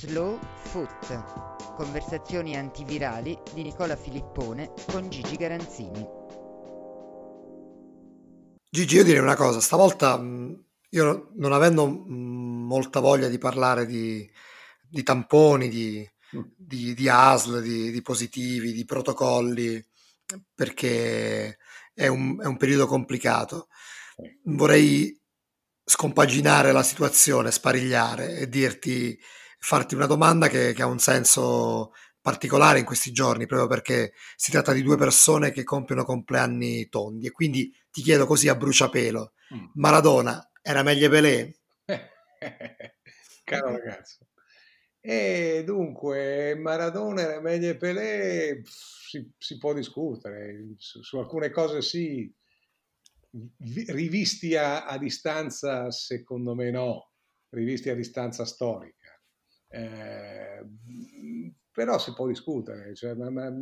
Slow Foot. Conversazioni antivirali di Nicola Filippone con Gigi Garanzini. Gigi, io direi una cosa, stavolta io non avendo molta voglia di parlare di, di tamponi, di, mm. di, di ASL, di, positivi, di protocolli, perché è un, è un periodo complicato. Vorrei scompaginare la situazione, sparigliare e dirti, farti una domanda che, che, ha un senso particolare in questi giorni, proprio perché si tratta di due persone che compiono compleanni tondi e quindi ti chiedo così a bruciapelo, mm. Maradona era meglio Pelé? Caro ragazzo. E dunque, Maradona era meglio Pelé, si, si può discutere, su, su alcune cose sì, rivisti a, a, distanza, secondo me no, rivisti a distanza storica. Eh, però si può discutere. Cioè, ma, ma,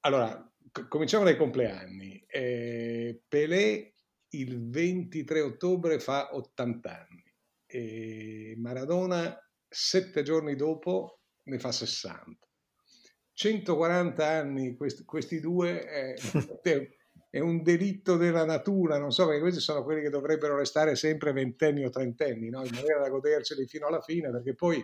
allora, cominciamo dai compleanni. Eh, Pelé il 23 ottobre fa 80 anni e Maradona sette giorni dopo ne fa 60. 140 anni questi, questi due è, è un delitto della natura, non so, perché questi sono quelli che dovrebbero restare sempre ventenni o trentenni, no? in maniera da goderceli fino alla fine, perché poi,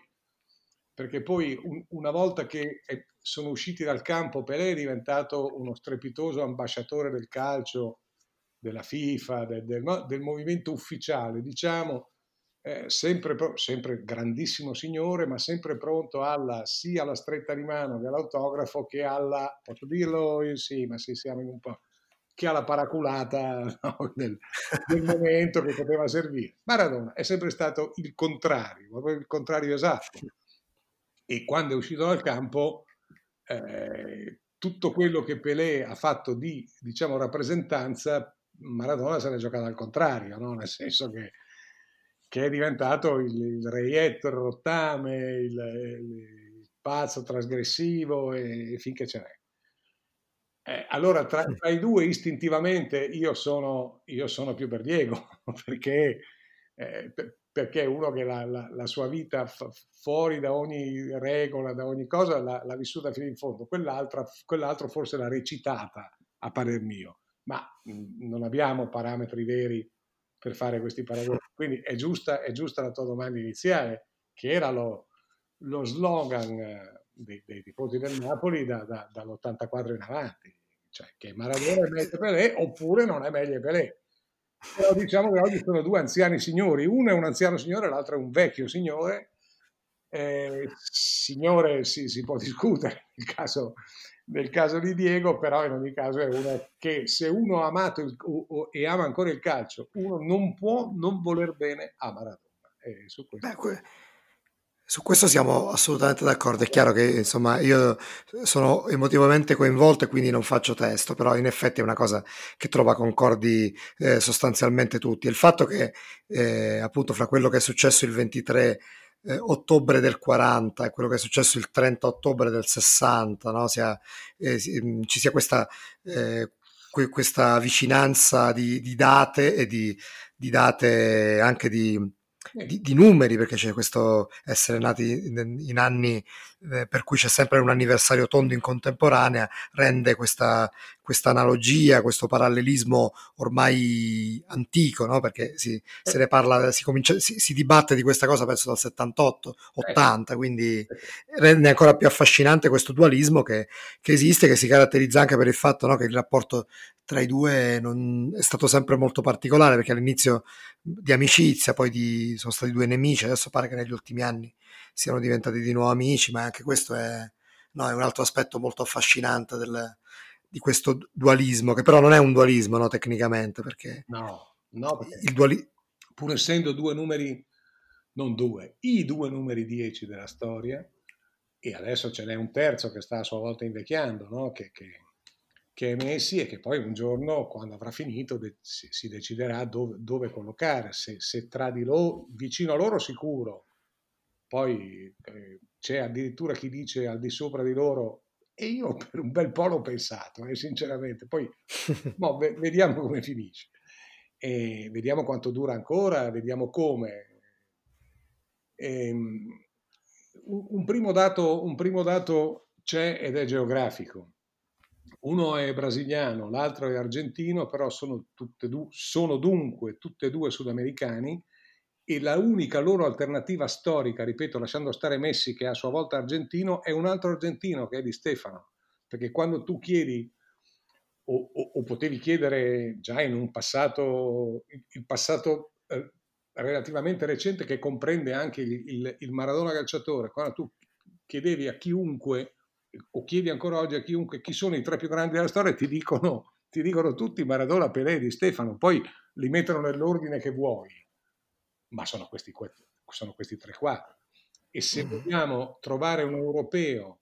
perché poi un, una volta che sono usciti dal campo, Pelé è diventato uno strepitoso ambasciatore del calcio, della FIFA, del, del, del movimento ufficiale, diciamo, eh, sempre, sempre, grandissimo signore, ma sempre pronto alla, sia alla stretta di mano che all'autografo che alla, posso dirlo? Sì, ma sì, siamo in un po' che ha la paraculata no, del, del, momento che poteva servire. Maradona è sempre stato il contrario, il contrario esatto. E quando è uscito dal campo, eh, tutto quello che Pelé ha fatto di diciamo, rappresentanza, Maradona se l'è giocata al contrario, no? nel senso che, che, è diventato il, il reietto, il rottame, il, il pazzo trasgressivo e, e finché ce n'è. Eh, allora, tra, tra, i due, istintivamente io sono, io sono più per Diego, perché, eh, perché uno che la, la, la sua vita f- fuori da ogni regola, da ogni cosa, l'ha, l'ha vissuta fino in fondo. quell'altro forse l'ha recitata, a parer mio, ma mh, non abbiamo parametri veri per fare questi paragoni. Quindi è giusta, è giusta la tua domanda iniziale, che era lo, lo slogan eh, dei, dei tifosi del Napoli da, da, dall'84 in avanti cioè che Maradona è meglio Pelé oppure non è meglio Pelé. Però diciamo che oggi sono due anziani signori, uno è un anziano signore, l'altro è un vecchio signore. Eh, signore si, si, può discutere nel caso, nel caso, di Diego, però in ogni caso è uno che se uno ha amato il, o, e ama ancora il calcio, uno non può non voler bene a Maradona. Eh, su questo. Su questo siamo assolutamente d'accordo. È chiaro che insomma io sono emotivamente coinvolto e quindi non faccio testo, però in effetti è una cosa che trova concordi eh, sostanzialmente tutti. Il fatto che eh, appunto fra quello che è successo il 23 eh, ottobre del 40 e quello che è successo il 30 ottobre del 60, no? sia, eh, mm, ci sia questa, eh, questa vicinanza di, di date e di, di date anche di di, di, numeri, perché c'è questo essere nati in, in anni eh, per cui c'è sempre un anniversario tondo in contemporanea, rende questa, questa analogia, questo parallelismo ormai antico, no? perché si, se ne parla, si, comincia, si, si, dibatte di questa cosa penso dal 78, 80, quindi rende ancora più affascinante questo dualismo che, che esiste, che si caratterizza anche per il fatto no? che il rapporto tra i due non, è stato sempre molto particolare, perché all'inizio di amicizia, poi di, sono stati due nemici, adesso pare che negli ultimi anni siano diventati di nuovo amici, ma anche questo è, no, è un altro aspetto molto affascinante del, di questo dualismo, che però non è un dualismo no, tecnicamente, perché, no, no, perché il duali... pur essendo due numeri, non due, i due numeri 10 della storia, e adesso ce n'è un terzo che sta a sua volta invecchiando, no? che, che, che, è Messi e che poi un giorno, quando avrà finito, de- si, deciderà dove, dove collocare, se, se, tra di loro, vicino a loro sicuro, poi eh, c'è addirittura chi dice al di sopra di loro e io per un bel po' l'ho pensato, eh, sinceramente. Poi no, vediamo come finisce. E vediamo quanto dura ancora, vediamo come. E, ehm, un, primo dato, un primo dato c'è ed è geografico. Uno è brasiliano, l'altro è argentino, però sono, du- sono dunque tutte e due sudamericani e la unica loro alternativa storica, ripeto, lasciando stare Messi che è a sua volta argentino, è un altro argentino che è di Stefano. Perché quando tu chiedi, o, o, o potevi chiedere già in un passato, il passato eh, relativamente recente che comprende anche il, il, il Maradona calciatore, quando tu chiedevi a chiunque o chiedi ancora oggi a chiunque chi sono i tre più grandi della storia, ti dicono, ti dicono tutti Maradona, Pelé, Di Stefano, poi li mettono nell'ordine che vuoi, ma sono questi, sono questi tre qua. E se mm-hmm. vogliamo trovare un europeo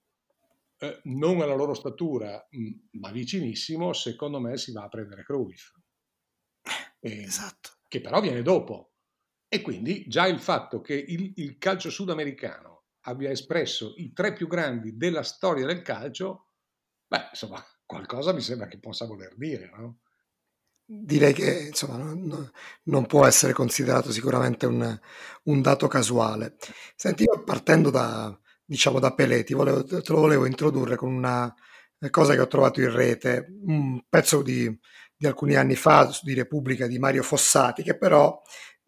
eh, non alla loro statura, ma vicinissimo, secondo me si va a prendere Cruyff. Eh, esatto. Che però viene dopo. E quindi già il fatto che il, il calcio sudamericano abbia espresso i tre più grandi della storia del calcio, beh, insomma, qualcosa mi sembra che possa voler dire, no? Direi che insomma, non, non, può essere considerato sicuramente un, un, dato casuale. Senti, io partendo da, diciamo, da Pelé, ti volevo, te lo volevo introdurre con una cosa che ho trovato in rete, un pezzo di, di alcuni anni fa di Repubblica di Mario Fossati, che però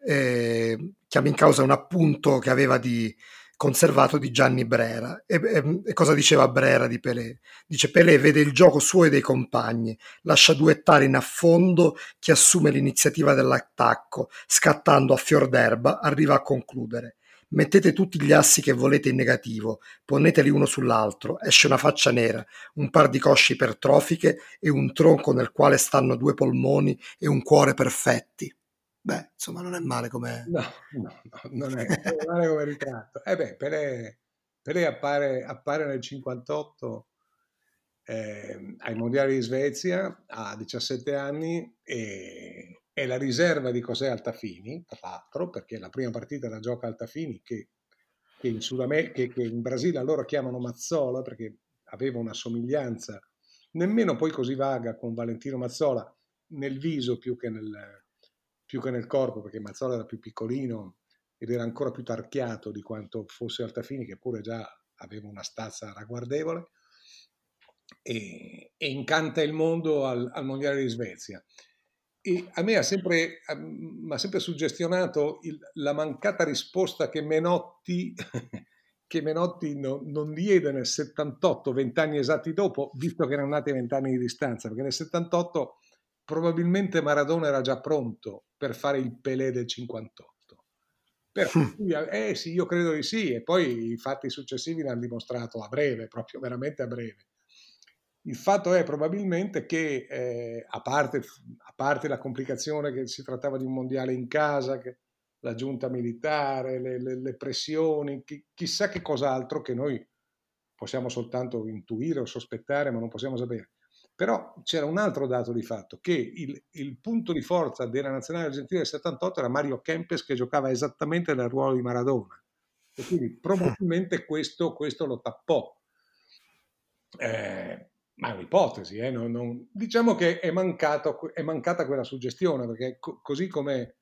eh, chiama in causa un appunto che aveva di, conservato di Gianni Brera. E, e, e, cosa diceva Brera di Pelé? Dice Pelé vede il gioco suo e dei compagni, lascia duettare in affondo chi assume l'iniziativa dell'attacco, scattando a fior d'erba, arriva a concludere. Mettete tutti gli assi che volete in negativo, poneteli uno sull'altro, esce una faccia nera, un par di cosce ipertrofiche e un tronco nel quale stanno due polmoni e un cuore perfetti. Beh, insomma, non è male come... No, no, no non, è, male come ritratto. Eh beh, Pelé, Pelé appare, appare nel 58 eh, ai mondiali di Svezia a 17 anni e è la riserva di José Altafini, tra l'altro, perché la prima partita la gioca Altafini che, che, in, Sudamerica, che, che in Brasile allora chiamano Mazzola perché aveva una somiglianza nemmeno poi così vaga con Valentino Mazzola nel viso più che nel, più che nel corpo, perché Mazzola era più piccolino ed era ancora più tarchiato di quanto fosse Altafini, che pure già aveva una stazza ragguardevole, e, e incanta il mondo al, al, Mondiale di Svezia. E a me ha sempre, ha sempre suggestionato il, la mancata risposta che Menotti, che Menotti no, non diede nel 78, vent'anni esatti dopo, visto che erano nati vent'anni di distanza, perché nel 78 probabilmente Maradona era già pronto per fare il Pelé del 58. Però, hm. eh sì, io credo di sì, e poi i fatti successivi l'hanno dimostrato a breve, proprio veramente a breve. Il fatto è probabilmente che, eh, a, parte, a, parte, la complicazione che si trattava di un mondiale in casa, che, la giunta militare, le, le, le pressioni, chi, chissà che cos'altro che noi possiamo soltanto intuire o sospettare, ma non possiamo sapere. Però c'era un altro dato di fatto, che il, il punto di forza della nazionale argentina del 78 era Mario Kempes che giocava esattamente nel ruolo di Maradona. E quindi probabilmente questo, questo lo tappò. Eh, ma è un'ipotesi, eh? non, non... diciamo che è, mancato, è, mancata quella suggestione, perché co- così come,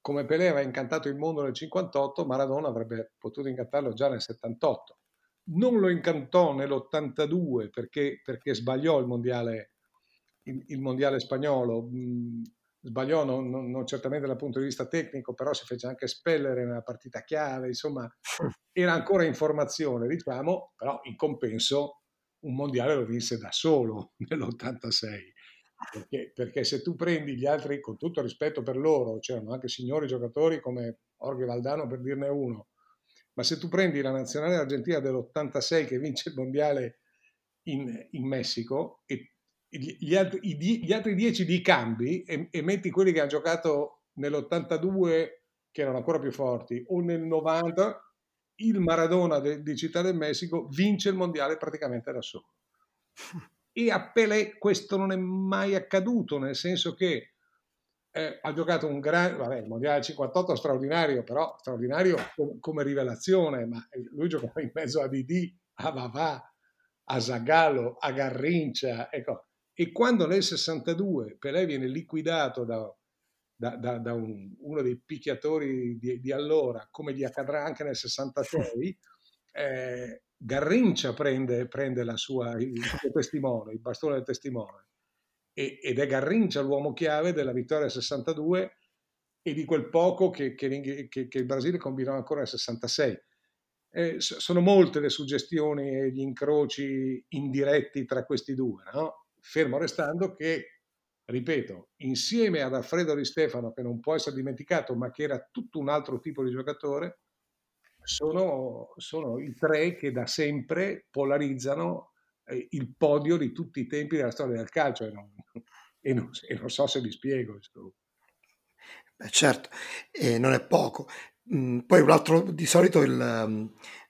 come Pelé aveva incantato il mondo nel 58, Maradona avrebbe potuto incantarlo già nel 78 non lo incantò nell'82 perché, perché sbagliò il mondiale, il, il mondiale spagnolo, mm, sbagliò non, non, non, certamente dal punto di vista tecnico, però si fece anche spellere nella partita chiave, insomma era ancora in formazione, diciamo, però in compenso un mondiale lo vinse da solo nell'86. Perché, perché se tu prendi gli altri, con tutto rispetto per loro, c'erano anche signori giocatori come Jorge Valdano per dirne uno, ma se tu prendi la nazionale argentina dell'86 che vince il mondiale in, in Messico e gli altri, gli altri dieci di cambi e, e, metti quelli che hanno giocato nell'82 che erano ancora più forti o nel 90 il Maradona de, di Città del Messico vince il mondiale praticamente da solo. E a Pelé questo non è mai accaduto nel senso che eh, ha giocato un grande, vabbè, il mondiale 58 straordinario, però straordinario come, come rivelazione, ma lui giocava in mezzo a Didi, a Vavà, a Zagallo, a Garrincia, ecco. E quando nel 62 Pelé viene liquidato da, da, da, da un, uno dei picchiatori di, di, allora, come gli accadrà anche nel 66, eh, Garrincia prende, prende sua, il suo testimone, il bastone del testimone, e, ed è Garrincia l'uomo chiave della vittoria 62 e di quel poco che, che, che, che il Brasile combinò ancora nel 66. Eh, sono molte le suggestioni e gli incroci indiretti tra questi due, no? fermo restando che, ripeto, insieme ad Alfredo Di Stefano, che non può essere dimenticato, ma che era tutto un altro tipo di giocatore, sono, sono i tre che da sempre polarizzano il podio di tutti i tempi della storia del calcio e non, e non, e non so se mi spiego. Beh, certo, e non è poco. Mm, poi un altro, di solito il, mm,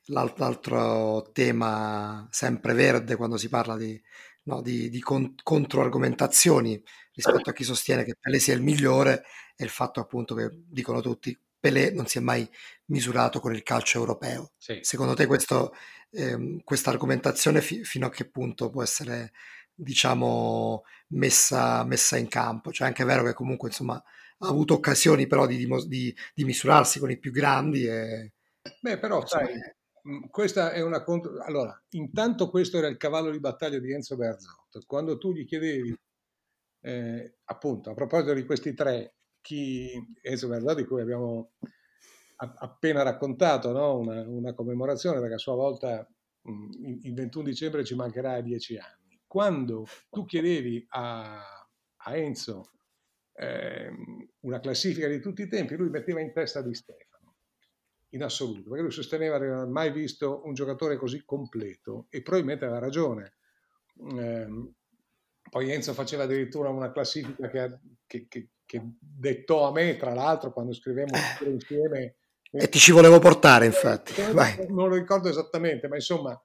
l'altro tema sempre verde quando si parla di, no, di, di con, controargomentazioni rispetto a chi sostiene che Pelé sia il migliore è il fatto appunto che dicono tutti Pelé non si è mai misurato con il calcio europeo. Sì. Secondo te questo, ehm, questa argomentazione fi- fino a che punto può essere diciamo messa, messa, in campo? Cioè è anche vero che comunque insomma ha avuto occasioni però di, di, di misurarsi con i più grandi e... Beh però insomma, sai, questa è una contro... Allora, intanto questo era il cavallo di battaglia di Enzo Berzotto. Quando tu gli chiedevi, eh, appunto, a proposito di questi tre, chi Berzotto, di cui abbiamo appena raccontato no? una, una, commemorazione, perché a sua volta mm, il 21 dicembre ci mancherà dieci anni. Quando tu chiedevi a, a Enzo eh, una classifica di tutti i tempi, lui metteva in testa di Stefano, in assoluto, perché lui sosteneva di non aver mai visto un giocatore così completo e probabilmente aveva ragione. Eh, poi Enzo faceva addirittura una classifica che, che, che, che dettò a me, tra l'altro, quando scrivemmo insieme e ti ci volevo portare, infatti. Vai. Non lo ricordo esattamente, ma insomma,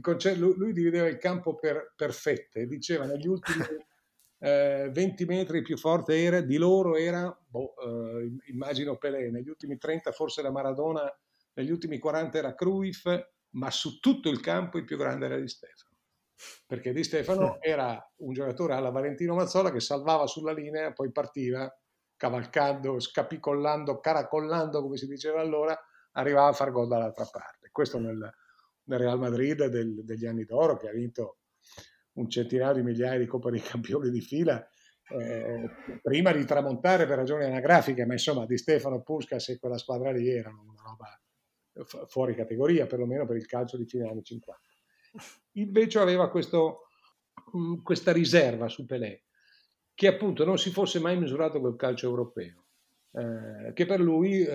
concetto, lui, lui, divideva il campo per, per fette. Diceva negli ultimi eh, 20 metri più forte era, di loro era, boh, eh, immagino Pelé, negli ultimi 30 forse era Maradona, negli ultimi 40 era Cruyff, ma su tutto il campo il più grande era Di Stefano. Perché Di Stefano era un giocatore alla Valentino Mazzola che salvava sulla linea, poi partiva cavalcando, scapicollando, caracollando, come si diceva allora, arrivava a far gol dall'altra parte. Questo nel, nel Real Madrid del, degli anni d'oro, che ha vinto un centinaio di migliaia di Coppa dei Campioni di fila, eh, prima di tramontare per ragioni anagrafiche, ma insomma di Stefano Puskas e quella squadra lì erano una roba fuori categoria, perlomeno per il calcio di fine anni 50. Invece aveva questo, questa riserva su Pelé, che appunto non si fosse mai misurato col calcio europeo, eh, che per lui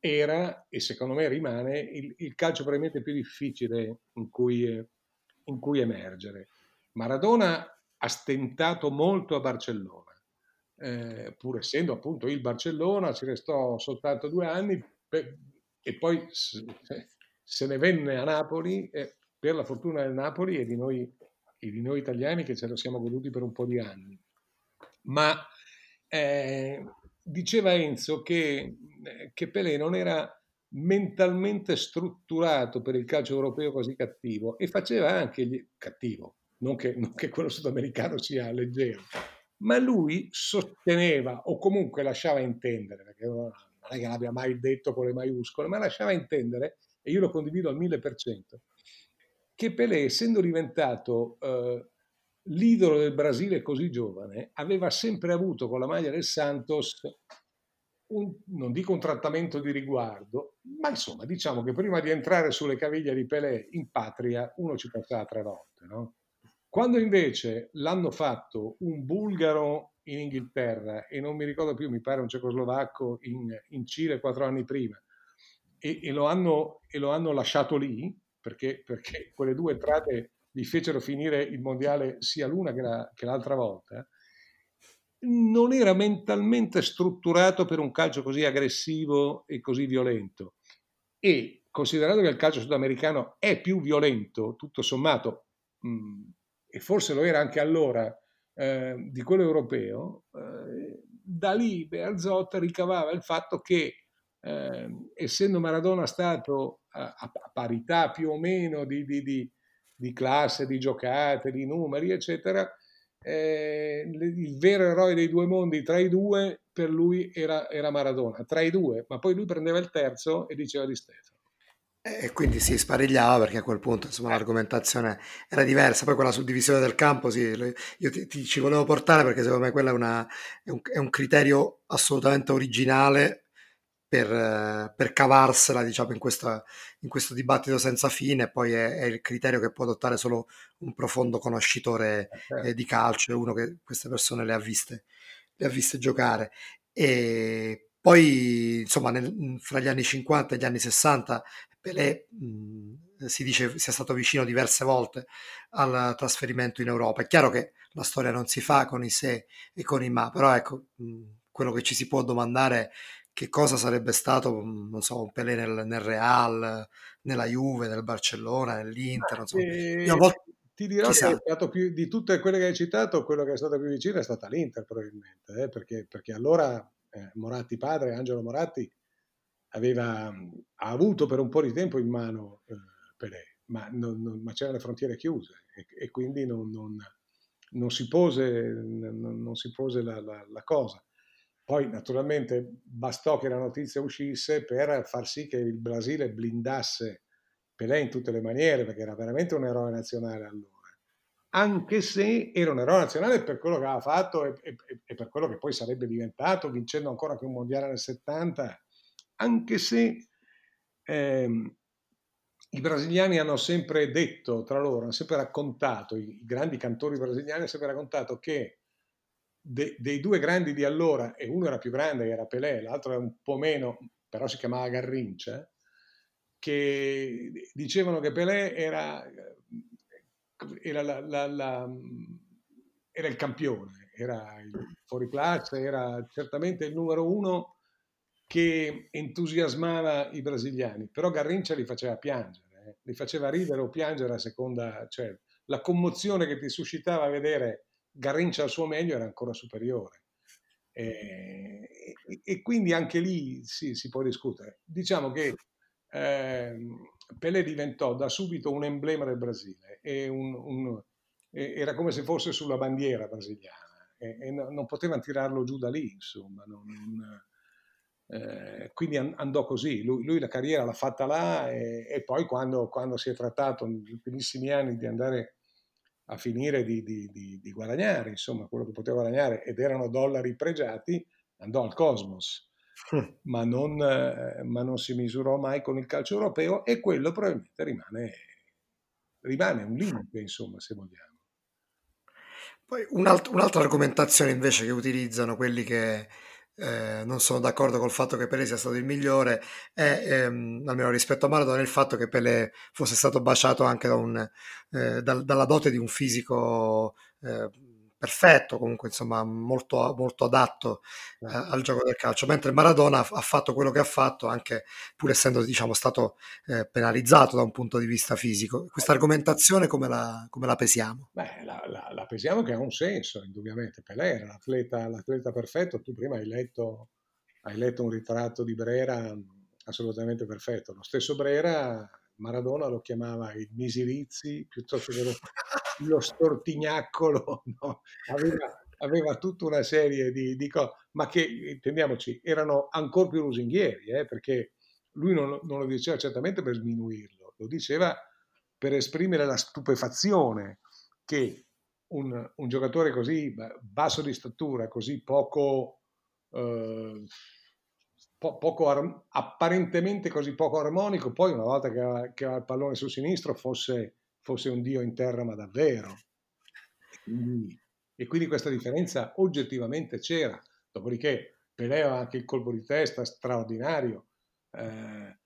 era e secondo me rimane il, il calcio probabilmente più difficile in cui, in cui, emergere. Maradona ha stentato molto a Barcellona, eh, pur essendo appunto il Barcellona, ci restò soltanto due anni per, e poi se ne venne a Napoli eh, per la fortuna del Napoli e di noi, e di noi italiani che ce lo siamo goduti per un po' di anni. Ma eh, diceva Enzo che, eh, che Pelé non era mentalmente strutturato per il calcio europeo così cattivo e faceva anche gli... cattivo, non che, non che quello sudamericano sia leggero, ma lui sosteneva o comunque lasciava intendere, perché non è che l'abbia mai detto con le maiuscole, ma lasciava intendere, e io lo condivido al mille per cento, che Pelé, essendo diventato eh, l'idolo del Brasile così giovane aveva sempre avuto con la maglia del Santos un, non dico un trattamento di riguardo, ma insomma diciamo che prima di entrare sulle caviglie di Pelé in patria uno ci pensava tre volte. No? Quando invece l'hanno fatto un bulgaro in Inghilterra e non mi ricordo più, mi pare un cecoslovacco in, in Cile quattro anni prima e, e, lo hanno, e, lo hanno, lasciato lì perché, perché quelle due entrate gli fecero finire il mondiale sia l'una che, la, che l'altra volta, non era mentalmente strutturato per un calcio così aggressivo e così violento. E considerato che il calcio sudamericano è più violento, tutto sommato, mh, e forse lo era anche allora, eh, di quello europeo, eh, da lì Bearzot ricavava il fatto che, eh, essendo Maradona stato a, a, parità più o meno di, di, di di classe, di giocate, di numeri, eccetera, eh, il vero eroe dei due mondi tra i due per lui era, era, Maradona, tra i due, ma poi lui prendeva il terzo e diceva di Stefano. E quindi si sparigliava perché a quel punto insomma, l'argomentazione era diversa. Poi quella suddivisione del campo, sì, io ti, ti, ci volevo portare perché secondo me quello è, è, un, è un, criterio assolutamente originale per, per cavarsela diciamo, in, questa, in, questo dibattito senza fine. Poi è, è, il criterio che può adottare solo un profondo conoscitore eh, eh di calcio, uno che queste persone le ha viste, le ha viste giocare. E poi, insomma, nel, fra gli anni 50 e gli anni 60 Pelé mh, si dice sia stato vicino diverse volte al trasferimento in Europa. È chiaro che la storia non si fa con i se e con i ma, però ecco, mh, quello che ci si può domandare che cosa sarebbe stato, non so, un Pelé nel, nel Real, nella Juve, nel Barcellona, nell'Inter, non so. Eh, volte, ti dirò che è stato più, di tutte quelle che hai citato, quello che è stato più vicino è stata l'Inter probabilmente, eh, perché, perché, allora eh, Moratti padre, Angelo Moratti, aveva, ha avuto per un po' di tempo in mano eh, Pelé, ma, non, non, ma, c'erano le frontiere chiuse e, e quindi non, non, si pose, non si pose la, la, la, cosa. Poi naturalmente bastò che la notizia uscisse per far sì che il Brasile blindasse Pelé in tutte le maniere, perché era veramente un eroe nazionale allora. Anche se era un eroe nazionale per quello che aveva fatto e, e, e per quello che poi sarebbe diventato, vincendo ancora più un mondiale nel 70 anche se ehm, i brasiliani hanno sempre detto tra loro, hanno sempre raccontato, i grandi cantori brasiliani hanno sempre raccontato che de, dei due grandi di allora, e uno era più grande, era Pelé, l'altro era un po' meno, però si chiamava Garrincia, che dicevano che Pelé era, era, la, la, la, era il campione, era il fuori classe, era certamente il numero uno che entusiasmava i brasiliani, però Garrincia li faceva piangere, eh? li faceva ridere o piangere a seconda, cioè la commozione che ti suscitava vedere Garrincia al suo meglio era ancora superiore. E, e, quindi anche lì sì, si può discutere. Diciamo che eh, Pelé diventò da subito un emblema del Brasile, un, un, era come se fosse sulla bandiera brasiliana e, e non potevano tirarlo giù da lì, insomma. Non, non, eh, quindi andò così, lui, lui, la carriera l'ha fatta là e, e poi quando, quando, si è trattato negli primissimi anni di andare a finire di, di, di, di, guadagnare, insomma quello che poteva guadagnare ed erano dollari pregiati, andò al Cosmos, ma, non, eh, ma, non, si misurò mai con il calcio europeo e quello probabilmente rimane, rimane un limite, insomma, se vogliamo. Poi un'alt- un'altra argomentazione invece che utilizzano quelli che eh, non sono d'accordo col fatto che Pelé sia stato il migliore e ehm, almeno rispetto a Maradona il fatto che Pelé fosse stato baciato anche da un, eh, da, dalla dote di un fisico eh, perfetto, comunque insomma molto, molto adatto eh, certo. al gioco del calcio, mentre Maradona ha fatto quello che ha fatto anche pur essendo diciamo, stato eh, penalizzato da un punto di vista fisico. Questa argomentazione come la, come la pesiamo? Beh, la, la, la, pesiamo che ha un senso, indubbiamente. Pelé era l'atleta, l'atleta perfetto, tu prima hai letto, hai letto un ritratto di Brera assolutamente perfetto. Lo stesso Brera Maradona lo chiamava il Misirizzi piuttosto che lo, lo stortignaccolo, no? aveva, aveva, tutta una serie di, di, cose, ma che, intendiamoci, erano ancora più lusinghieri, eh? perché lui non, non, lo diceva certamente per sminuirlo, lo diceva per esprimere la stupefazione che un, un giocatore così basso di statura, così poco... Eh, po- poco ar- apparentemente così poco armonico, poi una volta che aveva, che aveva il pallone sul sinistro fosse, fosse, un dio in terra, ma davvero. E quindi, e quindi questa differenza oggettivamente c'era. Dopodiché Pelé aveva anche il colpo di testa straordinario. Eh,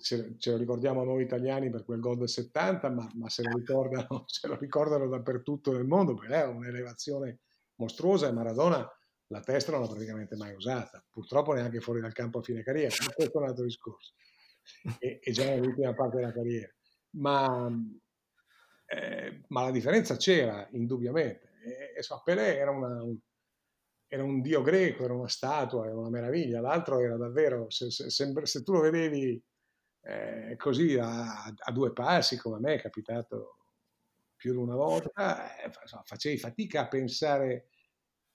ce, lo ricordiamo noi italiani per quel gol del 70, ma, ma se, lo ricordano, se, lo ricordano, dappertutto nel mondo, perché era un'elevazione mostruosa e Maradona la testa non l'ha praticamente mai usata, purtroppo neanche fuori dal campo a fine carriera, ma questo è un altro discorso, e, e già nell'ultima parte della carriera. Ma, eh, ma la differenza c'era, indubbiamente. E, e Pelé era, una, un, era, un, dio greco, era una statua, era una meraviglia, l'altro era davvero, se, se, se, se tu lo vedevi eh, così a, a, due passi, come a me è capitato più di una volta, eh, facevi fatica a pensare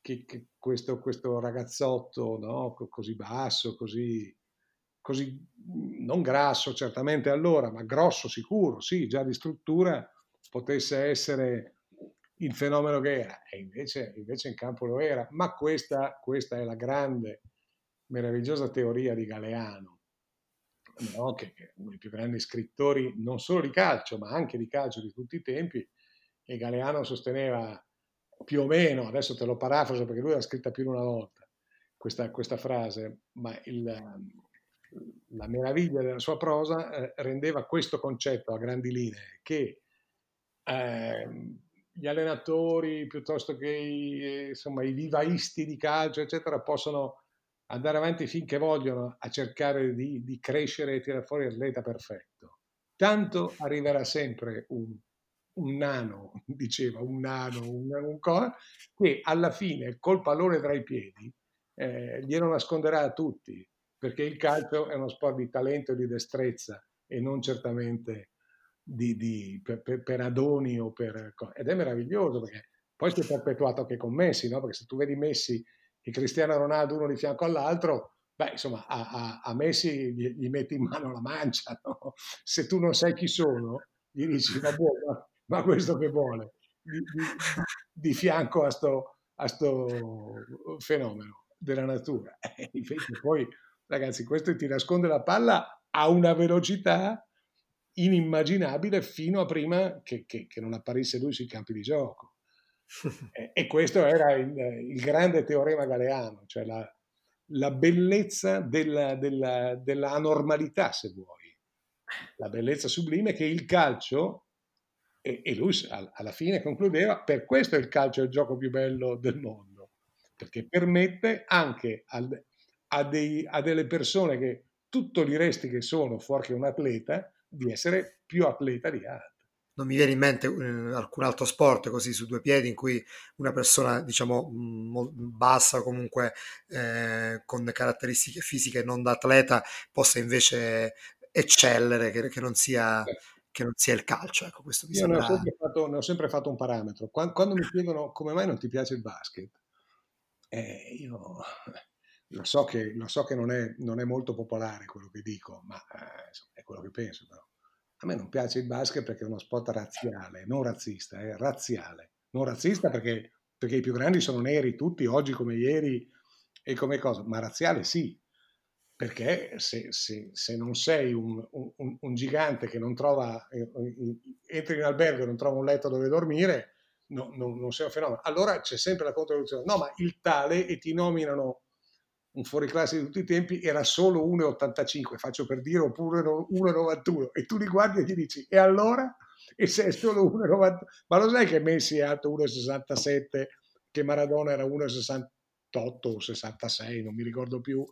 che, che questo, questo, ragazzotto no? così basso, così così non grasso certamente allora, ma grosso sicuro, sì, già di struttura, potesse essere il fenomeno che era. E invece, invece in campo lo era. Ma questa, questa è la grande, meravigliosa teoria di Galeano, no? che è uno dei più grandi scrittori non solo di calcio, ma anche di calcio di tutti i tempi. E Galeano sosteneva più o meno, adesso te lo parafraso perché lui l'ha scritta più di una volta, questa, questa frase, ma il, la meraviglia della sua prosa eh, rendeva questo concetto a grandi linee, che eh, gli allenatori piuttosto che i, insomma, i vivaisti di calcio, eccetera, possono andare avanti finché vogliono a cercare di, di crescere e tirare fuori l'atleta perfetto. Tanto arriverà sempre un, un nano, diceva, un nano, un, un co, che alla fine col pallone tra i piedi eh, glielo nasconderà a tutti perché il calcio è uno sport di talento e di destrezza e non certamente di, di, per, per, per, adoni o per... ed è meraviglioso perché poi si è perpetuato anche con Messi, no? perché se tu vedi Messi e Cristiano Ronaldo uno di fianco all'altro, beh insomma a, a, a Messi gli, gli, metti in mano la mancia, no? se tu non sai chi sono gli dici ma, ma questo che vuole, di, di fianco a sto, a sto fenomeno della natura. E invece poi Ragazzi, questo ti nasconde la palla a una velocità inimmaginabile fino a prima che, che, che non apparisse lui sui campi di gioco. e, e, questo era il, il, grande teorema galeano, cioè la, la bellezza della, della, della, anormalità, se vuoi. La bellezza sublime che il calcio, e, e lui alla fine concludeva, per questo il calcio è il gioco più bello del mondo, perché permette anche al, a, dei, a delle persone che tutto gli resti che sono fuori che un atleta di essere più atleta di altri. Non mi viene in mente eh, alcun altro sport così su due piedi in cui una persona, diciamo, bassa o comunque eh, con caratteristiche fisiche non da atleta possa invece eccellere, che, che non sia che non sia il calcio. Ecco, questo mi Io sembra... ne, ho sempre fatto, ne ho sempre fatto un parametro. Quando, quando, mi chiedono come mai non ti piace il basket, eh, io lo so che, lo so che non, è, non, è, molto popolare quello che dico, ma eh, è quello che penso. Però. A me non piace il basket perché è uno sport razziale, non razzista, è razziale. Non razzista perché, perché i più grandi sono neri tutti, oggi come ieri e come cosa, ma razziale sì, perché se, se, se non sei un, un, un, gigante che non trova, eh, entri in albergo e non trova un letto dove dormire, no, no, non sei un fenomeno. Allora c'è sempre la controduzione, no, ma il tale e ti nominano un fuoriclasse di tutti i tempi era solo 1,85, faccio per dire, oppure 1,91 e tu li guardi e gli dici e allora? E se è solo 1,90 ma lo sai che Messi è alto 1,67 che Maradona era 1,68 o 66 non mi ricordo più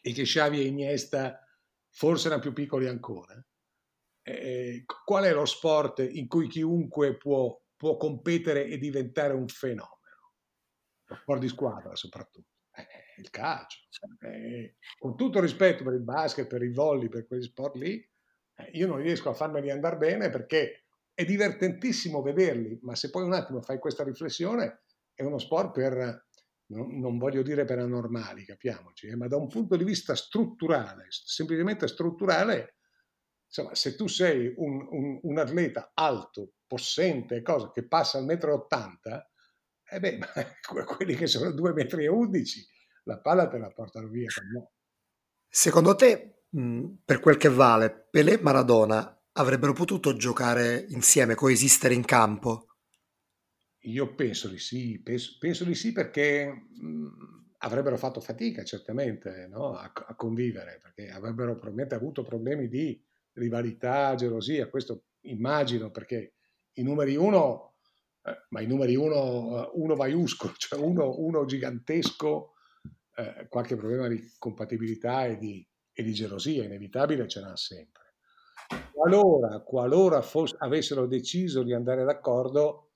e che Xavi e Iniesta forse erano più piccoli ancora eh, qual è lo sport in cui chiunque può, può competere e diventare un fenomeno? lo sport di squadra soprattutto il calcio. Eh, con tutto rispetto per il basket, per i volley, per quegli sport lì, eh, io non riesco a farmeli andare bene perché è divertentissimo vederli, ma se poi un attimo fai questa riflessione, è uno sport per, non, non voglio dire per anormali, capiamoci, eh, ma da un punto di vista strutturale, semplicemente strutturale, insomma, se tu sei un, un, un atleta alto, possente, cosa, che passa al metro 80, eh beh, quelli che sono 2,11 metri la palla te la portano via. No. Secondo te, per quel che vale, Pelé e Maradona avrebbero potuto giocare insieme, coesistere in campo? Io penso di sì, penso, penso di sì perché mh, avrebbero fatto fatica certamente no? a, a, convivere, perché avrebbero probabilmente avuto problemi di rivalità, gelosia, questo immagino perché i numeri uno, eh, ma i numeri uno, eh, uno vaiuscolo, cioè uno, uno gigantesco eh, qualche problema di compatibilità e di, e di gelosia inevitabile ce n'ha sempre. Qualora, qualora fosse, avessero deciso di andare d'accordo,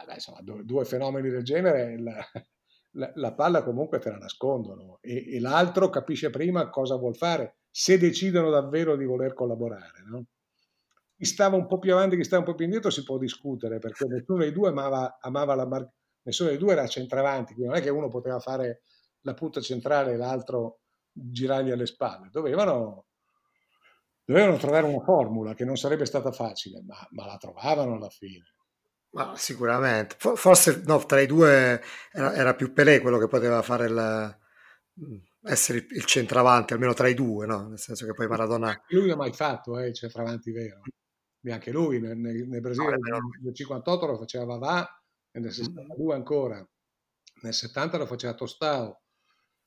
eh beh, insomma, due, due, fenomeni del genere, la, la, la, palla comunque te la nascondono e, e, l'altro capisce prima cosa vuol fare, se decidono davvero di voler collaborare. No? Chi stava un po' più avanti, chi stava un po' più indietro si può discutere perché nessuno dei due amava, amava la nessuno dei due era centravanti, quindi non è che uno poteva fare la punta centrale e l'altro girargli alle spalle, dovevano, dovevano trovare una formula che non sarebbe stata facile, ma, ma la trovavano alla fine. Ma sicuramente, forse no, tra i due era, era, più Pelé quello che poteva fare il, essere il centravanti, almeno tra i due, no? Nel senso che poi Maradona... Lui non ha mai fatto eh, il centravanti vero. Neanche lui, nel, nel Brasile no, nel 58 lo faceva Vavà, nel 62 ancora, nel 70 lo faceva Tostao.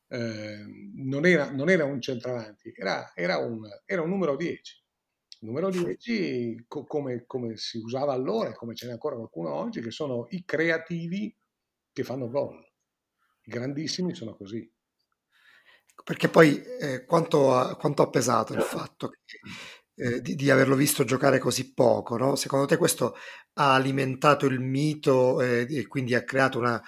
Eh, non, era, non, era, un centravanti, era, era, un, era un numero 10. Numero 10 co- come, come, si usava allora e come ce n'è ancora qualcuno oggi, che sono i creativi che fanno gol. I grandissimi sono così. Perché poi eh, quanto, ha, quanto, ha, pesato il fatto che, eh, di, di, averlo visto giocare così poco? No? Secondo te questo ha alimentato il mito eh, e quindi ha creato una,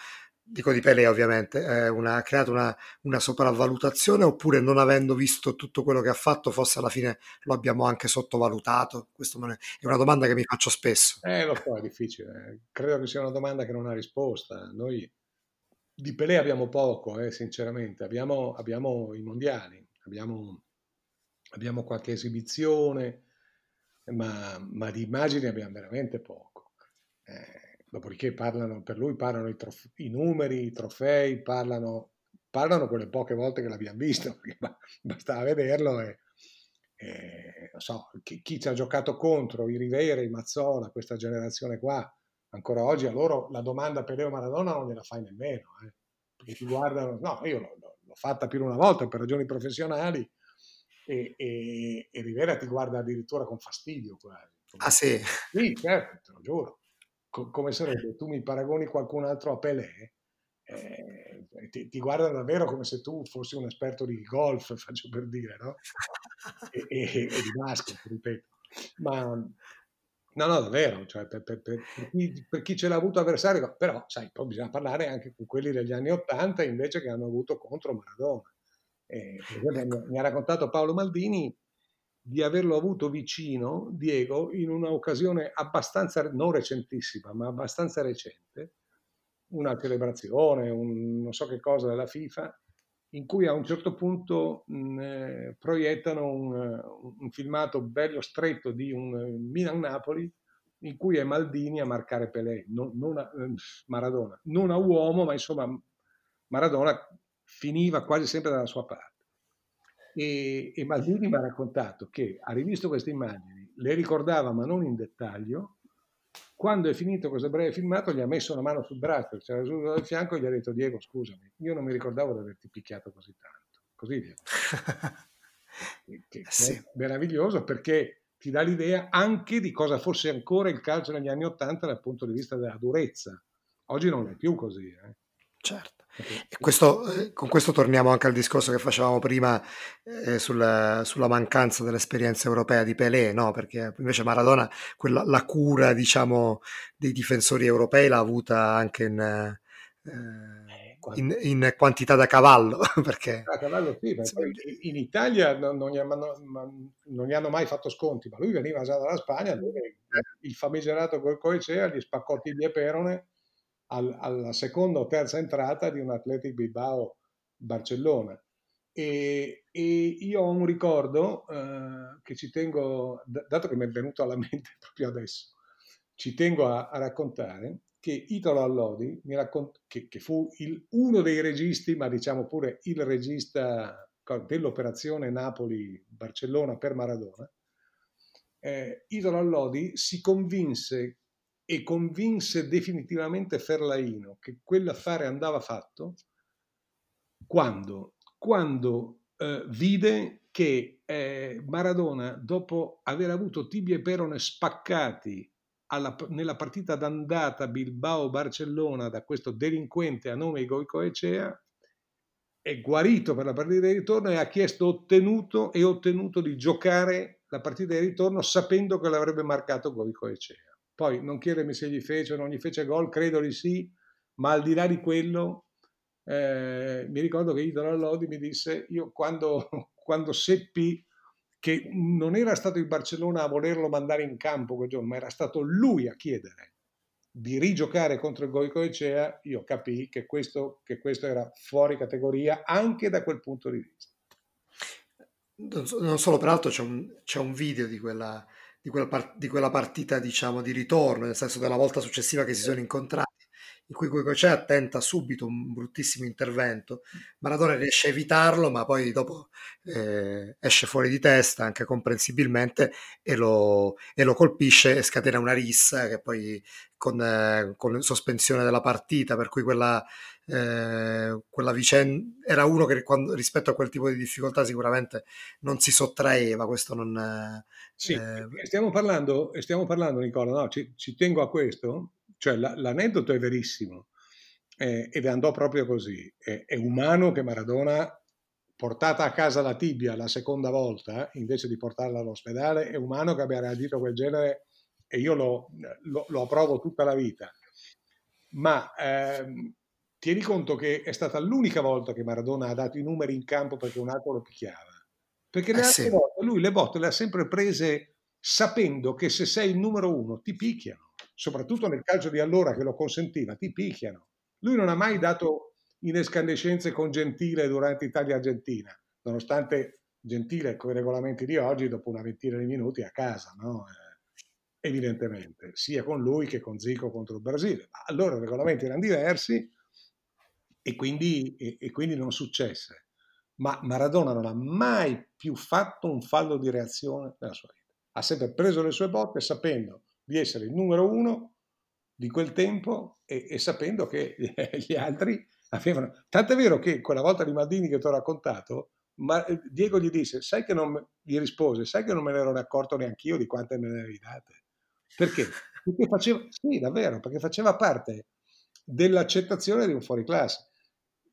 dico di Pelé ovviamente, eh, una, ha creato una, una, sopravvalutazione oppure non avendo visto tutto quello che ha fatto forse alla fine lo abbiamo anche sottovalutato? Questa è, una domanda che mi faccio spesso. Eh, lo so, è difficile. Credo che sia una domanda che non ha risposta. Noi di Pelé abbiamo poco, eh, sinceramente. Abbiamo, abbiamo, i mondiali, abbiamo, abbiamo qualche esibizione, ma, ma, di immagini abbiamo veramente poco. Eh, dopodiché parlano, per lui parlano i, trof- i numeri, i trofei, parlano, parlano quelle poche volte che l'abbiamo visto, bastava vederlo e, e so, chi, chi, ci ha giocato contro, i Rivera, i Mazzola, questa generazione qua, ancora oggi a loro la domanda per Leo Maradona non gliela fai nemmeno, eh, perché ti guardano, no, io l'ho, l'ho, fatta più di una volta per ragioni professionali e, e, e, Rivera ti guarda addirittura con fastidio quasi. Ah sì? Sì, certo, te lo giuro. Co- come sarebbe, tu mi paragoni qualcun altro a Pelé, eh, ti, ti, guardano davvero come se tu fossi un esperto di golf, faccio per dire, no? E, e, e di basket, ripeto. Ma No, no, davvero, cioè per, per, per, chi, per, chi, ce l'ha avuto avversario, però sai, poi bisogna parlare anche con quelli degli anni Ottanta invece che hanno avuto contro Maradona. Eh, mi ha raccontato Paolo Maldini di averlo avuto vicino, Diego, in un'occasione abbastanza, non recentissima, ma abbastanza recente, una celebrazione, un non so che cosa della FIFA, in cui a un certo punto mh, eh, proiettano un, un, filmato bello stretto di un eh, Milan-Napoli in cui è Maldini a marcare Pelé, non, non a, eh, Maradona, non a uomo, ma insomma Maradona finiva quasi sempre dalla sua parte. E, e Maldini mi ha raccontato che ha rivisto queste immagini, le ricordava ma non in dettaglio, quando è finito questo breve filmato gli ha messo una mano sul braccio, c'era seduto dal fianco e gli ha detto Diego scusami, io non mi ricordavo di averti picchiato così tanto. Così Diego. che, sì. è meraviglioso perché ti dà l'idea anche di cosa fosse ancora il calcio negli anni Ottanta dal punto di vista della durezza. Oggi non è più così. Eh. Certo. Questo, eh, con questo torniamo anche al discorso che facevamo prima eh, sulla, sulla, mancanza dell'esperienza europea di Pelé, no? perché invece Maradona quella, la cura diciamo, dei difensori europei l'ha avuta anche in, eh, in, in quantità da cavallo. Perché... Da cavallo sì, in Italia non, non, gli hanno, non, gli hanno, mai fatto sconti, ma lui veniva già dalla Spagna dove eh. il famigerato Goicoechea gli spaccò tibia e perone al, alla seconda o terza entrata di un Athletic Bilbao Barcellona. E, e, io ho un ricordo eh, che ci tengo, dato che mi è venuto alla mente proprio adesso, ci tengo a, a raccontare che Italo Allodi, raccont- che, che, fu il, uno dei registi, ma diciamo pure il regista dell'operazione Napoli-Barcellona per Maradona, eh, Italo Allodi si convinse e convinse definitivamente Ferlaino che quell'affare andava fatto quando, quando eh, vide che eh, Maradona, dopo aver avuto tibia e perone spaccati alla, nella partita d'andata Bilbao-Barcellona da questo delinquente a nome Goico Ecea, è guarito per la partita di ritorno e ha chiesto ottenuto e ottenuto di giocare la partita di ritorno sapendo che l'avrebbe marcato Goico Ecea. Poi non chiedermi se gli fece o non gli fece gol, credo di sì, ma al di là di quello, eh, mi ricordo che Idolo Lodi mi disse, io quando, quando seppi che non era stato il Barcellona a volerlo mandare in campo quel giorno, ma era stato lui a chiedere di rigiocare contro il Goico io capii che questo, che questo era fuori categoria anche da quel punto di vista. Non solo, peraltro c'è un, c'è un video di quella, di, quella par- di quella partita, diciamo, di ritorno, nel senso della volta successiva che si sono incontrati, in cui Goicea tenta subito un bruttissimo intervento, Maradona riesce a evitarlo, ma poi dopo eh, esce fuori di testa, anche comprensibilmente, e lo, e lo, colpisce e scatena una rissa che poi con, eh, con sospensione della partita, per cui quella, eh, quella vicenda era uno che quando, rispetto a quel tipo di difficoltà sicuramente non si sottraeva, questo non... Sì, eh, stiamo parlando, stiamo parlando Nicola, no, ci, ci tengo a questo, cioè l'aneddoto è verissimo eh, ed andò proprio così. È, è, umano che Maradona, portata a casa la tibia la seconda volta, invece di portarla all'ospedale, è umano che abbia reagito a quel genere e io lo, lo, lo approvo tutta la vita. Ma ehm, tieni conto che è stata l'unica volta che Maradona ha dato i numeri in campo perché un altro lo picchiava. Perché le eh altre sì. volte lui le botte le ha sempre prese sapendo che se sei il numero uno ti picchiano soprattutto nel calcio di allora che lo consentiva, ti picchiano. Lui non ha mai dato in escandescenze con Gentile durante Italia-Argentina, nonostante Gentile con i regolamenti di oggi dopo una ventina di minuti a casa, no? eh, evidentemente, sia con lui che con Zico contro il Brasile. Ma allora i regolamenti erano diversi e quindi, e, e quindi non successe. Ma Maradona non ha mai più fatto un fallo di reazione nella sua vita. Ha sempre preso le sue botte sapendo di essere il numero uno di quel tempo e, e sapendo che gli altri avevano... Tant'è vero che quella volta di Maldini che ti ho raccontato, ma eh, Diego gli disse, sai che non, gli rispose, sai che non me ne ero accorto neanche io di quante me ne avevi date. Perché? Perché faceva, sì, davvero, perché faceva parte dell'accettazione di un fuoriclasse.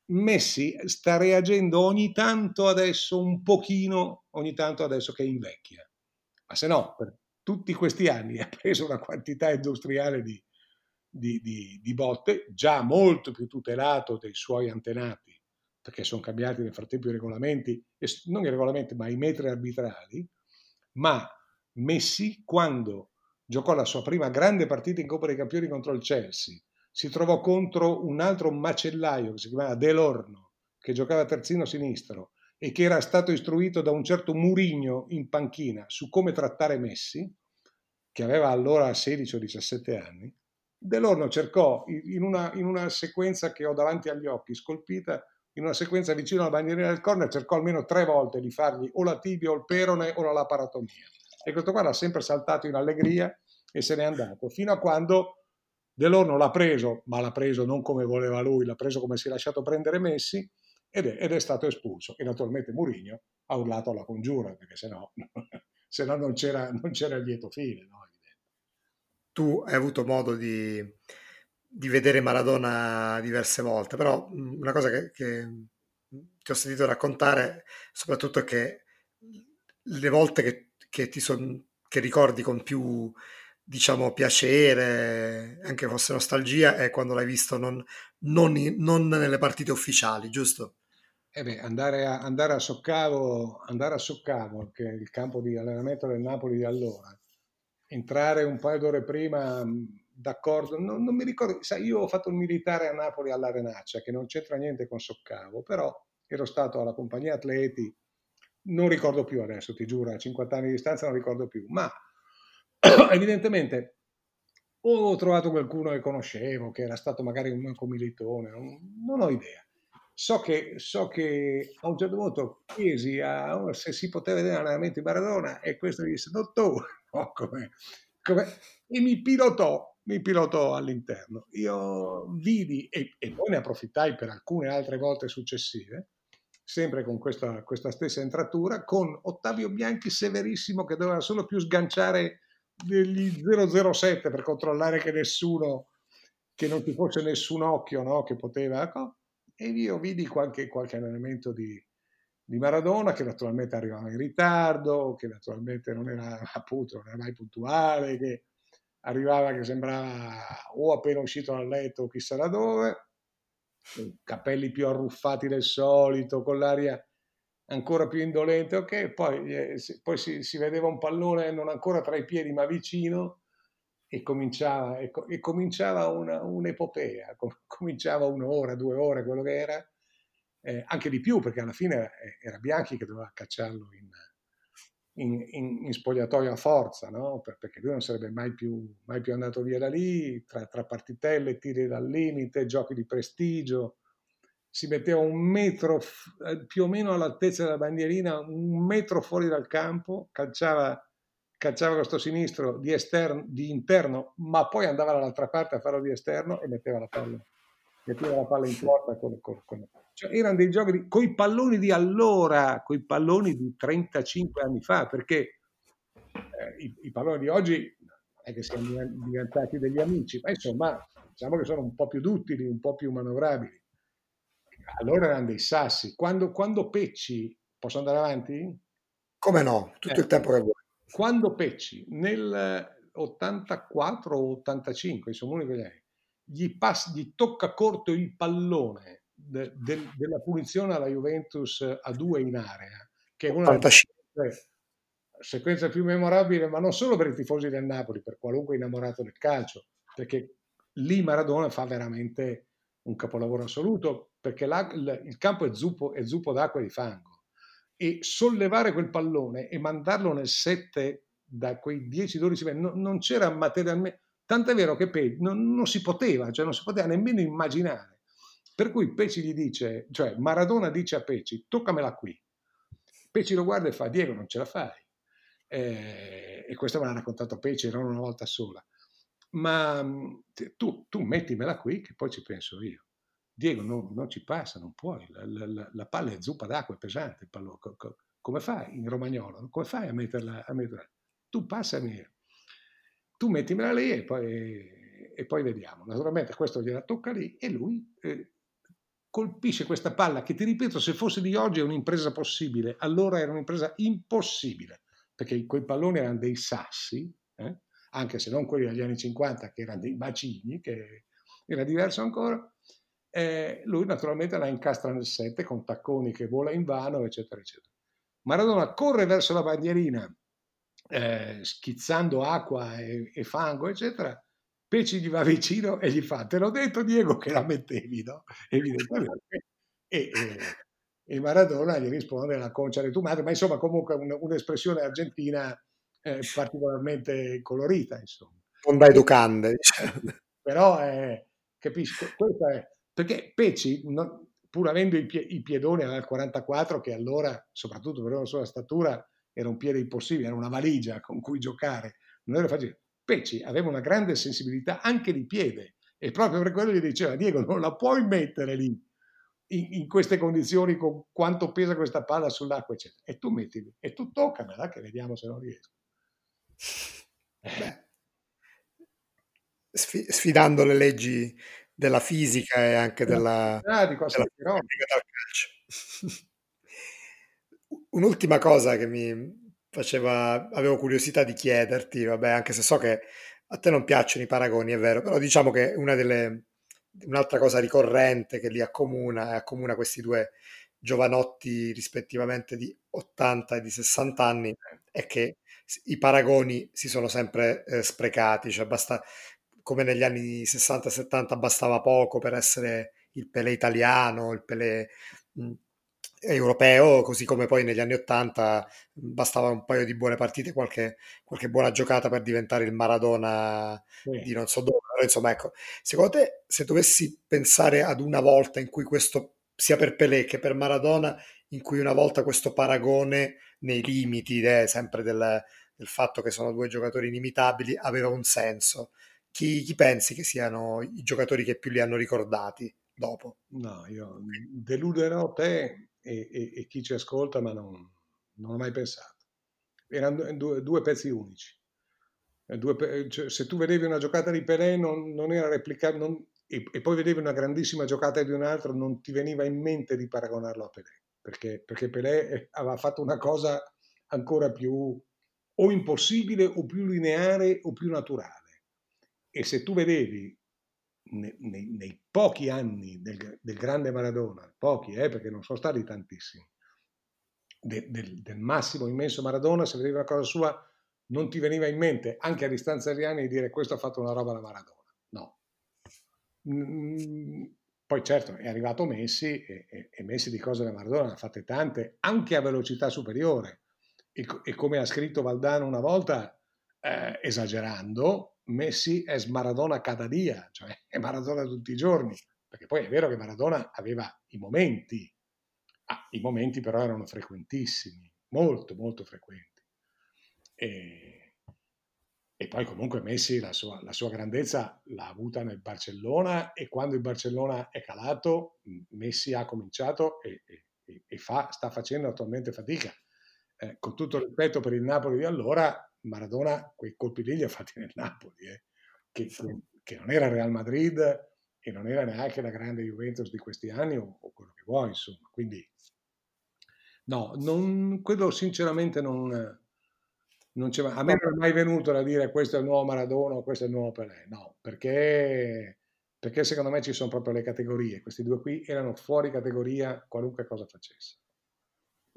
Messi sta reagendo ogni tanto adesso, un pochino, ogni tanto adesso che invecchia. Ma se no, per, tutti questi anni ha preso una quantità industriale di, di, di, di, botte, già molto più tutelato dei suoi antenati, perché sono cambiati nel frattempo i regolamenti, non i regolamenti, ma i metri arbitrali, ma Messi, quando giocò la sua prima grande partita in Coppa dei Campioni contro il Chelsea, si trovò contro un altro macellaio che si chiamava Delorno, che giocava terzino sinistro, e che era stato istruito da un certo Murigno in panchina su come trattare Messi, che aveva allora 16 o 17 anni, Delorno cercò in una, in una sequenza che ho davanti agli occhi, scolpita, in una sequenza vicino alla bandierina del corner, cercò almeno tre volte di fargli o la tibia o il perone o la laparatomia. E questo qua l'ha sempre saltato in allegria e se n'è andato, fino a quando Delorno l'ha preso, ma l'ha preso non come voleva lui, l'ha preso come si è lasciato prendere Messi, ed è, ed è stato espulso. E naturalmente Murigno ha urlato alla congiura, perché sennò, se no non c'era, non c'era il lieto fine. No? Tu hai avuto modo di, di, vedere Maradona diverse volte, però una cosa che, che ti ho sentito raccontare soprattutto è che le volte che, che ti son, che ricordi con più diciamo piacere, anche fosse nostalgia, è quando l'hai visto non, non, non nelle partite ufficiali, giusto? Eh beh, andare a, andare a Soccavo, andare a Soccavo, che è il campo di allenamento del Napoli di allora, entrare un paio d'ore prima, d'accordo, non, non, mi ricordo, sai, io ho fatto il militare a Napoli all'Arenaccia, che non c'entra niente con Soccavo, però ero stato alla compagnia atleti, non ricordo più adesso, ti giuro, a 50 anni di distanza non ricordo più, ma evidentemente ho trovato qualcuno che conoscevo, che era stato magari un comilitone, non, non ho idea. So che, so che, a un certo punto chiesi a, se si poteva vedere l'allenamento di Maradona e questo mi disse, tu, no, come, come, e mi pilotò, mi pilotò all'interno. Io vidi e, e, poi ne approfittai per alcune altre volte successive, sempre con questa, questa stessa entratura, con Ottavio Bianchi severissimo che doveva solo più sganciare degli 007 per controllare che nessuno, che non ci fosse nessun occhio no, che poteva... Ecco, e io vidi qualche, qualche allenamento di, di, Maradona che naturalmente arrivava in ritardo, che naturalmente non era appunto non era mai puntuale, che arrivava che sembrava o appena uscito dal letto o chissà da dove, capelli più arruffati del solito, con l'aria ancora più indolente, ok, poi, eh, poi si, si, vedeva un pallone non ancora tra i piedi ma vicino e cominciava, e, e cominciava una, un'epopea, cominciava un'ora, due ore, quello che era, eh, anche di più perché alla fine era, era Bianchi che doveva cacciarlo in, in, in, in spogliatoio a forza, no? perché lui non sarebbe mai più, mai più andato via da lì, tra, tra, partitelle, tiri dal limite, giochi di prestigio, si metteva un metro eh, più o meno all'altezza della bandierina, un metro fuori dal campo, calciava, calciava questo sinistro di, esterno, di interno, ma poi andava dall'altra parte a farlo di esterno e metteva la palla, metteva la palla in porta con, con, con cioè, erano dei giochi con i palloni di allora, con i palloni di 35 anni fa, perché eh, i, i, palloni di oggi è che siano diventati degli amici, ma insomma, diciamo che sono un po' più duttili, un po' più manovrabili. Allora erano dei sassi. Quando, quando Pecci, posso andare avanti? Come no, tutto eh, il tempo che vuoi. Quando Pecci nel 84 o 85, insomma, uno di gli, pass, gli tocca corto il pallone de, de, della punizione alla Juventus a due in area, che è una delle sequenze più memorabili, ma non solo per i tifosi del Napoli, per qualunque innamorato del calcio, perché lì Maradona fa veramente un capolavoro assoluto, perché il, campo è zuppo, è zuppo d'acqua e di fango. E sollevare quel pallone e mandarlo nel 7 da quei 10-12 metri, non, non c'era materialmente... Tant'è vero che Pe- non, non, si poteva, cioè non si poteva nemmeno immaginare per cui Peci gli dice, cioè Maradona dice a Peci, toccamela qui. Peci lo guarda e fa, Diego non ce la fai. Eh, e questo me l'ha raccontato Peci, non una volta sola. Ma tu, tu, mettimela qui che poi ci penso io. Diego non, non ci passa, non puoi, la, la, la, palla è zuppa d'acqua, è pesante il pallone. Come fai in romagnolo? Come fai a metterla? A metterla? Tu passami, tu mettimela lì e poi, e poi vediamo. Naturalmente questo gliela tocca lì e lui eh, colpisce questa palla che ti ripeto se fosse di oggi è un'impresa possibile allora era un'impresa impossibile perché quei palloni erano dei sassi eh? anche se non quelli degli anni 50 che erano dei bacini che era diverso ancora eh, lui naturalmente la incastra nel 7 con tacconi che vola in vano eccetera eccetera Maradona corre verso la bandierina eh, schizzando acqua e, e fango eccetera Peci gli va vicino e gli fa, te l'ho detto Diego che la mettevi, no? Evidentemente. E, e, e Maradona gli risponde la concia di tua madre, ma insomma comunque un, un'espressione argentina eh, particolarmente colorita, insomma. Non da educande. Diciamo. Però, eh, capisco, è, perché Peci, non, pur avendo i, pie, i piedoni al 44, che allora, soprattutto per la sua statura, era un piede impossibile, era una valigia con cui giocare, non era facile. Peci aveva una grande sensibilità anche di piede e proprio per quello gli diceva Diego non la puoi mettere lì in, in queste condizioni con quanto pesa questa palla sull'acqua eccetera. E tu mettili e tu toccamela che vediamo se non riesco. Beh, sfidando le leggi della fisica e anche della, ah, di della del calcio. Un'ultima cosa che mi, faceva, avevo curiosità di chiederti, vabbè, anche se so che a te non piacciono i paragoni, è vero, però diciamo che una delle, un'altra cosa ricorrente che li accomuna, e accomuna questi due giovanotti rispettivamente di 80 e di 60 anni è che i paragoni si sono sempre eh, sprecati, cioè basta, come negli anni 60 e 70 bastava poco per essere il Pelé italiano, il Pelé mh, europeo, così come poi negli anni Ottanta bastava un paio di buone partite, qualche, qualche buona giocata per diventare il Maradona sì. di non so dove. Però, insomma, ecco, secondo te, se dovessi pensare ad una volta in cui questo, sia per Pelé che per Maradona, in cui una volta questo paragone nei limiti, eh, sempre del, del, fatto che sono due giocatori inimitabili, aveva un senso, chi, chi pensi che siano i giocatori che più li hanno ricordati? dopo. No, io deluderò te e, e, e chi ci ascolta, ma non, non ho mai pensato. Erano due, due pezzi unici. Due, cioè, se tu vedevi una giocata di Pelé non, non era replicabile e, e, poi vedevi una grandissima giocata di un altro, non ti veniva in mente di paragonarlo a Pelé, perché, perché Pelé eh, aveva fatto una cosa ancora più o impossibile o più lineare o più naturale. E se tu vedevi nei, nei, nei pochi anni del, del, grande Maradona, pochi eh, perché non sono stati tantissimi, de, del, del, massimo immenso Maradona, se vedevi una cosa sua non ti veniva in mente anche a distanza di anni di dire questo ha fatto una roba da Maradona. No. Mm, poi certo è arrivato Messi e, e, e Messi di cose da Maradona ne ha fatte tante, anche a velocità superiore. E, e come ha scritto Valdano una volta, eh, esagerando, Messi è Maradona cada dia, cioè è Maradona tutti i giorni, perché poi è vero che Maradona aveva i momenti, ah, i momenti però erano frequentissimi, molto molto frequenti. E, e poi comunque Messi la sua, la sua, grandezza l'ha avuta nel Barcellona e quando il Barcellona è calato, Messi ha cominciato e, e, e fa, sta facendo attualmente fatica. Eh, con tutto il rispetto per il Napoli di allora, Maradona quei colpi lì li ha fatti nel Napoli, eh, che, che, non era Real Madrid e non era neanche la grande Juventus di questi anni o, o quello che vuoi, insomma. Quindi no, non, quello sinceramente non non c'è, a me non è mai venuto da dire questo è il nuovo Maradona o questo è il nuovo Pelé, no, perché, perché secondo me ci sono proprio le categorie, questi due qui erano fuori categoria qualunque cosa facesse.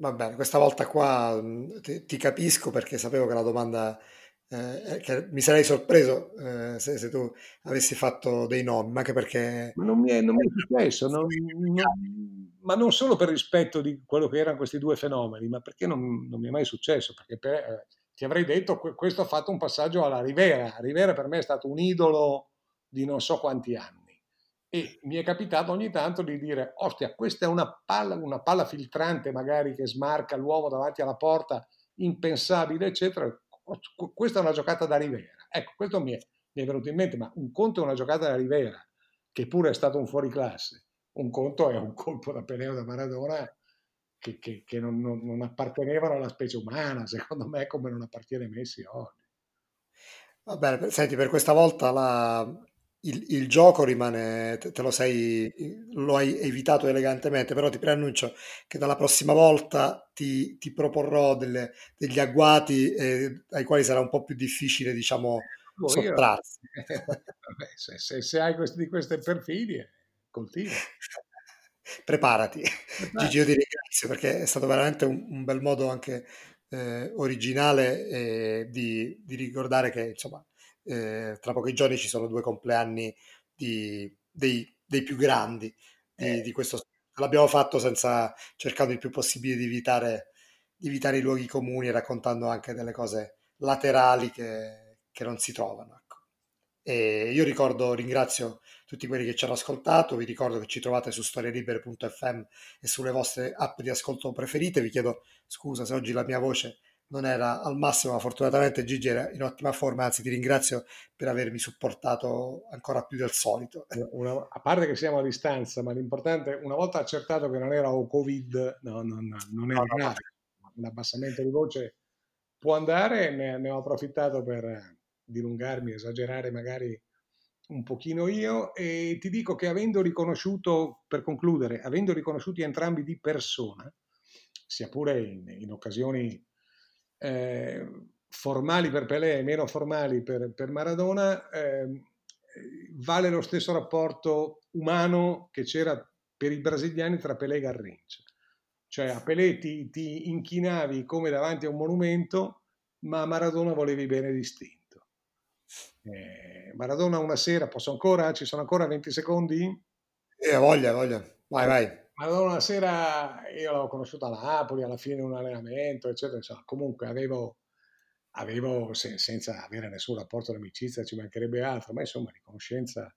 Va bene, questa volta qua ti, ti capisco perché sapevo che la domanda, eh, che mi sarei sorpreso eh, se, se, tu avessi fatto dei nomi, ma anche perché... Ma non mi è, non mi è successo, non, non, ma non solo per rispetto di quello che erano questi due fenomeni, ma perché non, non mi è mai successo, perché per, eh, ti avrei detto questo ha fatto un passaggio alla Rivera. Rivera per me è stato un idolo di non so quanti anni e mi è capitato ogni tanto di dire, ostia, questa è una palla, una palla filtrante magari che smarca l'uomo davanti alla porta, impensabile, eccetera. Questa è una giocata da Rivera. Ecco, questo mi è, mi è venuto in mente, ma un conto è una giocata da Rivera, che pure è stato un fuoriclasse. Un conto è un colpo da Peleo da Maradona che, che, che non, non, non, appartenevano alla specie umana, secondo me, come non appartiene Messi oggi. Va bene, senti, per questa volta la, il, il, gioco rimane, te, te, lo sei, lo hai evitato elegantemente, però ti preannuncio che dalla prossima volta ti, ti proporrò delle, degli agguati eh, ai quali sarà un po' più difficile, diciamo, oh, sottrarsi. Io, vabbè, se, se, se, hai queste, di queste perfidie, continua. Preparati. Gigi, io ti ringrazio perché è stato veramente un, un bel modo anche eh, originale eh, di, di, ricordare che insomma eh, tra pochi giorni ci sono due compleanni di, dei, dei, più grandi di, eh. di, questo l'abbiamo fatto senza cercando il più possibile di evitare, di evitare i luoghi comuni raccontando anche delle cose laterali che, che non si trovano ecco. e io ricordo ringrazio tutti quelli che ci hanno ascoltato. Vi ricordo che ci trovate su storielibere.fm e sulle vostre app di ascolto preferite. Vi chiedo scusa se oggi la mia voce non era al massimo, ma fortunatamente Gigi era in ottima forma, anzi ti ringrazio per avermi supportato ancora più del solito. Una, a parte che siamo a distanza, ma l'importante, una volta accertato che non era o Covid, no, no, no, non era no, no, un abbassamento di voce può andare, ne, ne ho approfittato per dilungarmi, esagerare magari un pochino io e ti dico che avendo riconosciuto, per concludere, avendo riconosciuti entrambi di persona, sia pure in, in occasioni eh, formali per Pelé e meno formali per, per Maradona, eh, vale lo stesso rapporto umano che c'era per i brasiliani tra Pelé e Garrincha. Cioè a Pelé ti, ti inchinavi come davanti a un monumento, ma a Maradona volevi bene distinto. Eh, Maradona una sera, posso ancora? Ci sono ancora 20 secondi? Eh, voglia, voglia. Vai, vai. Maradona una sera, io l'avevo conosciuto a Napoli alla fine di un allenamento, eccetera. Insomma, comunque avevo, avevo se, senza avere nessun rapporto di amicizia, ci mancherebbe altro, ma insomma di conoscenza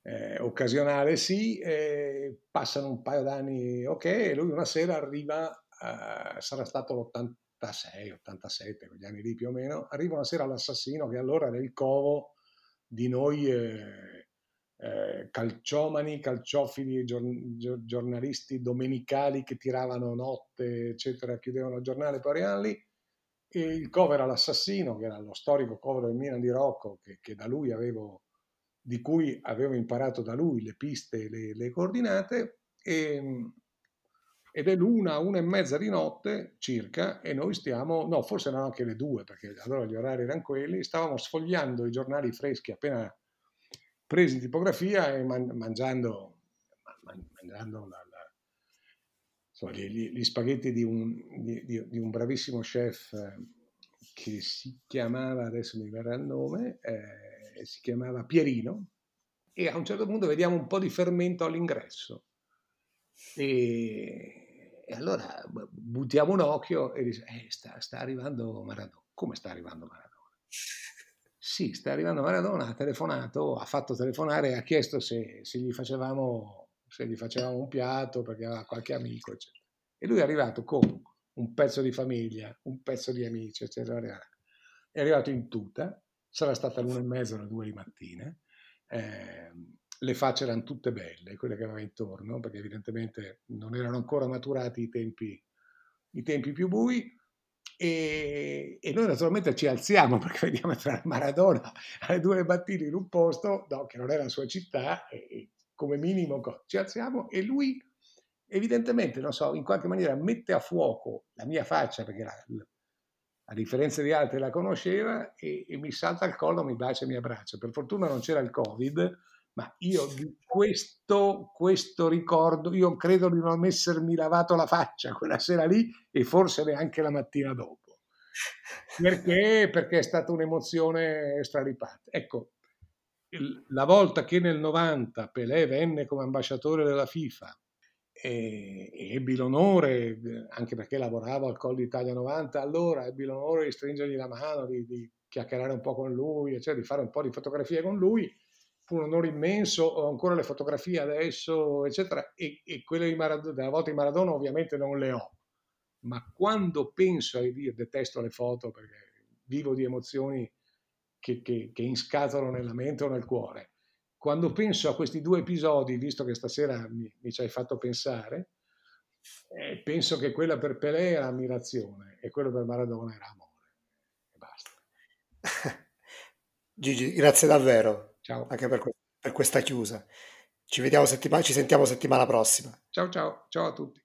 eh, occasionale sì. Eh, passano un paio d'anni, ok, e lui una sera arriva, eh, sarà stato l'80 86, 87, quegli anni lì più o meno, arriva una sera l'assassino che allora era il covo di noi eh, calciomani, calciofili, gior- giornalisti domenicali che tiravano notte, eccetera, chiudevano il giornale lì. E il covo era l'assassino, che era lo storico covo del Milan di Rocco, che, che da lui avevo, di cui avevo imparato da lui le piste le, le coordinate. E, ed è l'una, una e mezza di notte circa e noi stiamo, no forse erano anche le due perché allora gli orari erano quelli, stavamo sfogliando i giornali freschi appena presi tipografia e man- mangiando, man- mangiando la, la, insomma, gli, gli, spaghetti di un, di, di, di un, bravissimo chef eh, che si chiamava, adesso mi verrà il nome, eh, si chiamava Pierino e a un certo punto vediamo un po' di fermento all'ingresso. E, e allora buttiamo un occhio e dice, eh, sta, sta arrivando Maradona. Come sta arrivando Maradona? Sì, sta arrivando Maradona, ha telefonato, ha fatto telefonare e ha chiesto se, se, gli facevamo, se, gli facevamo, un piatto perché aveva qualche amico, eccetera. E lui è arrivato con un pezzo di famiglia, un pezzo di amici, eccetera. È arrivato in tuta, sarà stata l'una e mezza, le due di mattina. Eh, le facce erano tutte belle, quelle che aveva intorno, perché evidentemente non erano ancora maturati i tempi, i tempi più bui. E, e, noi naturalmente ci alziamo perché vediamo entrare Maradona alle due mattine in un posto no, che non era la sua città, e, e come minimo ci alziamo e lui evidentemente, non so, in qualche maniera mette a fuoco la mia faccia perché la, a differenza di altri la conosceva e, e mi salta al collo, mi bacia e mi abbraccia. Per fortuna non c'era il Covid, ma io di questo, questo ricordo, io credo di non essermi lavato la faccia quella sera lì e forse neanche la mattina dopo. Perché? Perché è stata un'emozione straripante. Ecco, la volta che nel 90 Pelé venne come ambasciatore della FIFA e, e ebbi l'onore, anche perché lavoravo al Col d'Italia 90, allora ebbi l'onore di stringergli la mano, di, di chiacchierare un po' con lui, cioè di fare un po' di fotografie con lui fu un onore immenso, ho ancora le fotografie adesso, eccetera, e, e quelle Maradona, della volta di Maradona ovviamente non le ho, ma quando penso, e io detesto le foto perché vivo di emozioni che, che, che inscatolano nella mente o nel cuore, quando penso a questi due episodi, visto che stasera mi, mi ci hai fatto pensare, eh, penso che quella per Pelé era ammirazione e quello per Maradona era amore. E basta. Gigi, grazie davvero. Ciao. Anche per, per questa chiusa. Ci vediamo settimana, ci sentiamo settimana prossima. Ciao ciao, ciao a tutti.